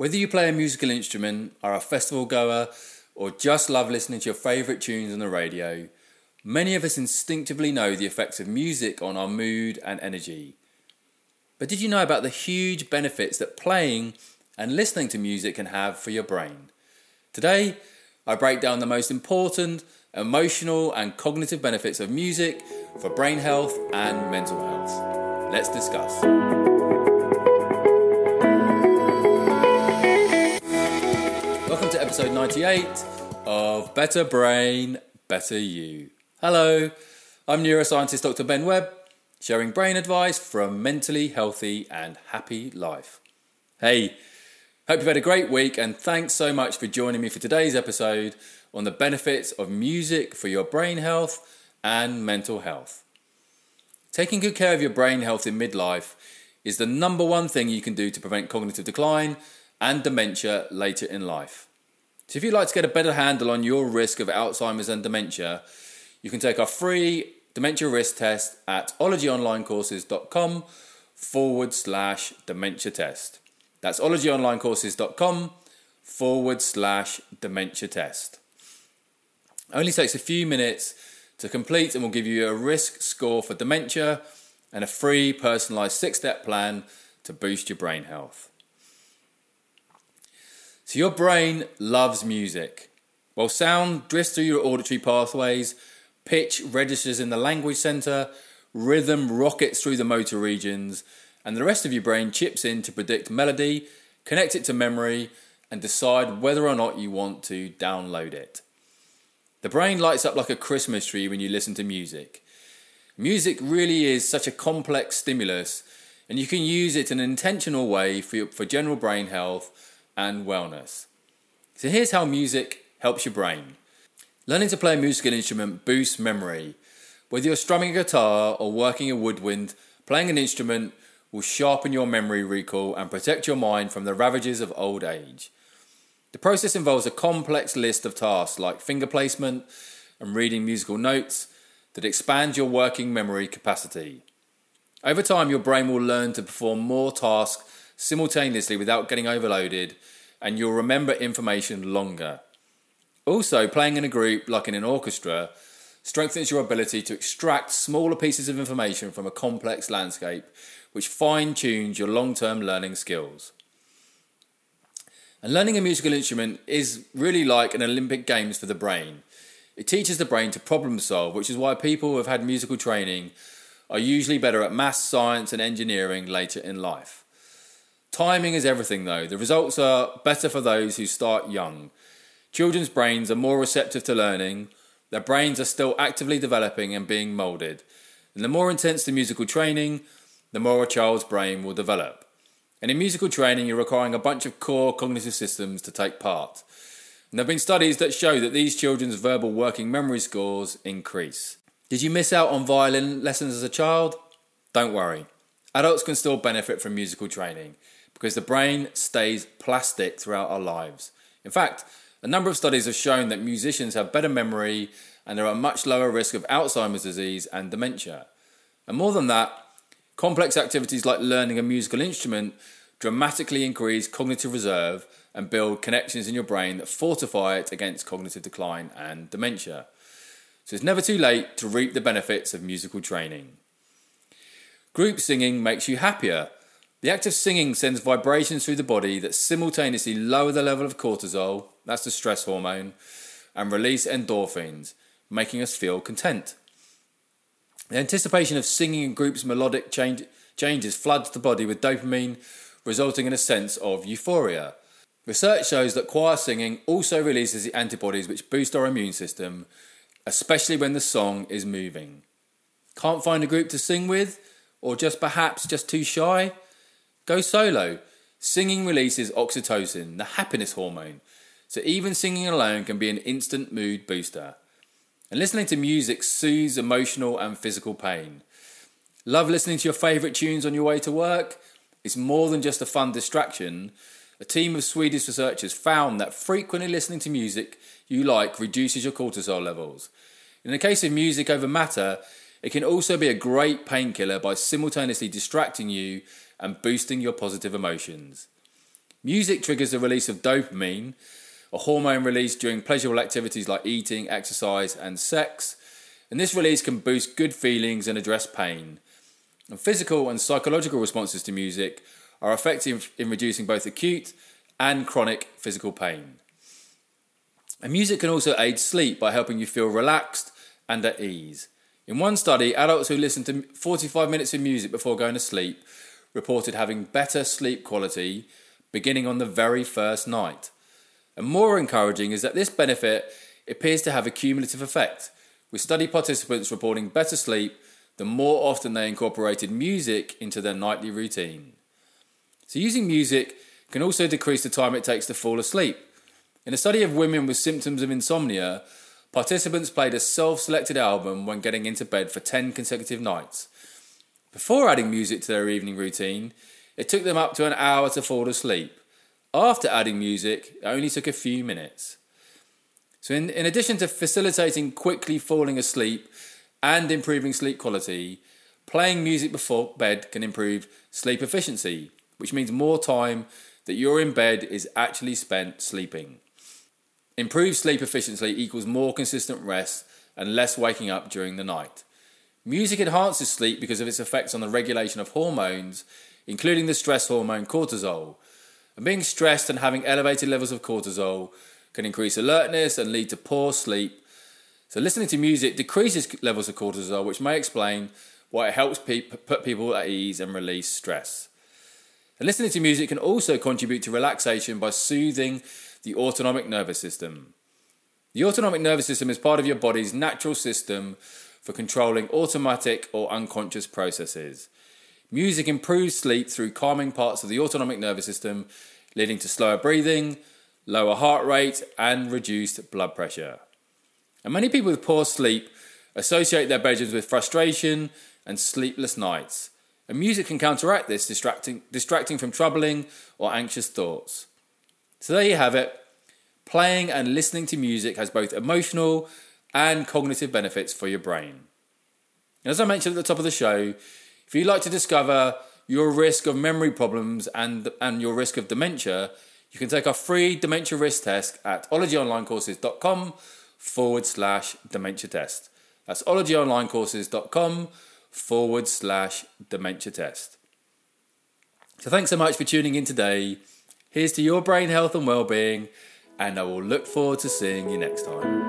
Whether you play a musical instrument, are a festival goer, or just love listening to your favourite tunes on the radio, many of us instinctively know the effects of music on our mood and energy. But did you know about the huge benefits that playing and listening to music can have for your brain? Today, I break down the most important emotional and cognitive benefits of music for brain health and mental health. Let's discuss. Episode 98 of Better Brain, Better You. Hello, I'm neuroscientist Dr. Ben Webb, sharing brain advice for a mentally healthy and happy life. Hey, hope you've had a great week and thanks so much for joining me for today's episode on the benefits of music for your brain health and mental health. Taking good care of your brain health in midlife is the number one thing you can do to prevent cognitive decline and dementia later in life. So, if you'd like to get a better handle on your risk of Alzheimer's and dementia, you can take our free dementia risk test at ologyonlinecourses.com forward slash dementia test. That's ologyonlinecourses.com forward slash dementia test. Only takes a few minutes to complete and will give you a risk score for dementia and a free personalised six step plan to boost your brain health. So, your brain loves music. While sound drifts through your auditory pathways, pitch registers in the language centre, rhythm rockets through the motor regions, and the rest of your brain chips in to predict melody, connect it to memory, and decide whether or not you want to download it. The brain lights up like a Christmas tree when you listen to music. Music really is such a complex stimulus, and you can use it in an intentional way for, your, for general brain health and wellness. So, here's how music helps your brain. Learning to play a musical instrument boosts memory. Whether you're strumming a guitar or working a woodwind, playing an instrument will sharpen your memory recall and protect your mind from the ravages of old age. The process involves a complex list of tasks like finger placement and reading musical notes that expand your working memory capacity. Over time, your brain will learn to perform more tasks simultaneously without getting overloaded, and you'll remember information longer. Also, playing in a group, like in an orchestra, strengthens your ability to extract smaller pieces of information from a complex landscape, which fine tunes your long term learning skills. And learning a musical instrument is really like an Olympic Games for the brain. It teaches the brain to problem solve, which is why people who have had musical training are usually better at maths, science, and engineering later in life. Timing is everything, though. The results are better for those who start young. Children's brains are more receptive to learning, their brains are still actively developing and being moulded. And the more intense the musical training, the more a child's brain will develop. And in musical training, you're requiring a bunch of core cognitive systems to take part. And there have been studies that show that these children's verbal working memory scores increase. Did you miss out on violin lessons as a child? Don't worry. Adults can still benefit from musical training because the brain stays plastic throughout our lives. In fact, a number of studies have shown that musicians have better memory and there are much lower risk of Alzheimer's disease and dementia. And more than that, Complex activities like learning a musical instrument dramatically increase cognitive reserve and build connections in your brain that fortify it against cognitive decline and dementia. So it's never too late to reap the benefits of musical training. Group singing makes you happier. The act of singing sends vibrations through the body that simultaneously lower the level of cortisol, that's the stress hormone, and release endorphins, making us feel content. The anticipation of singing in groups' melodic change, changes floods the body with dopamine, resulting in a sense of euphoria. Research shows that choir singing also releases the antibodies which boost our immune system, especially when the song is moving. Can't find a group to sing with, or just perhaps just too shy? Go solo. Singing releases oxytocin, the happiness hormone, so even singing alone can be an instant mood booster. And listening to music soothes emotional and physical pain. Love listening to your favourite tunes on your way to work? It's more than just a fun distraction. A team of Swedish researchers found that frequently listening to music you like reduces your cortisol levels. In the case of music over matter, it can also be a great painkiller by simultaneously distracting you and boosting your positive emotions. Music triggers the release of dopamine, a hormone released during pleasurable activities like eating, exercise, and sex. And this release can boost good feelings and address pain. And physical and psychological responses to music are effective in reducing both acute and chronic physical pain. And music can also aid sleep by helping you feel relaxed and at ease. In one study, adults who listened to 45 minutes of music before going to sleep reported having better sleep quality beginning on the very first night. And more encouraging is that this benefit appears to have a cumulative effect, with study participants reporting better sleep the more often they incorporated music into their nightly routine. So, using music can also decrease the time it takes to fall asleep. In a study of women with symptoms of insomnia, participants played a self selected album when getting into bed for 10 consecutive nights. Before adding music to their evening routine, it took them up to an hour to fall asleep. After adding music, it only took a few minutes. So, in, in addition to facilitating quickly falling asleep and improving sleep quality, playing music before bed can improve sleep efficiency, which means more time that you're in bed is actually spent sleeping. Improved sleep efficiency equals more consistent rest and less waking up during the night. Music enhances sleep because of its effects on the regulation of hormones, including the stress hormone cortisol. And being stressed and having elevated levels of cortisol can increase alertness and lead to poor sleep so listening to music decreases levels of cortisol, which may explain why it helps pe- put people at ease and release stress. And listening to music can also contribute to relaxation by soothing the autonomic nervous system. The autonomic nervous system is part of your body's natural system for controlling automatic or unconscious processes. Music improves sleep through calming parts of the autonomic nervous system, leading to slower breathing, lower heart rate, and reduced blood pressure. And many people with poor sleep associate their bedrooms with frustration and sleepless nights. And music can counteract this, distracting, distracting from troubling or anxious thoughts. So there you have it. Playing and listening to music has both emotional and cognitive benefits for your brain. And as I mentioned at the top of the show, if you'd like to discover your risk of memory problems and, and your risk of dementia, you can take our free dementia risk test at ologyonlinecourses.com forward slash dementia test. That's ologyonlinecourses.com forward slash dementia test. So thanks so much for tuning in today. Here's to your brain health and well-being, and I will look forward to seeing you next time.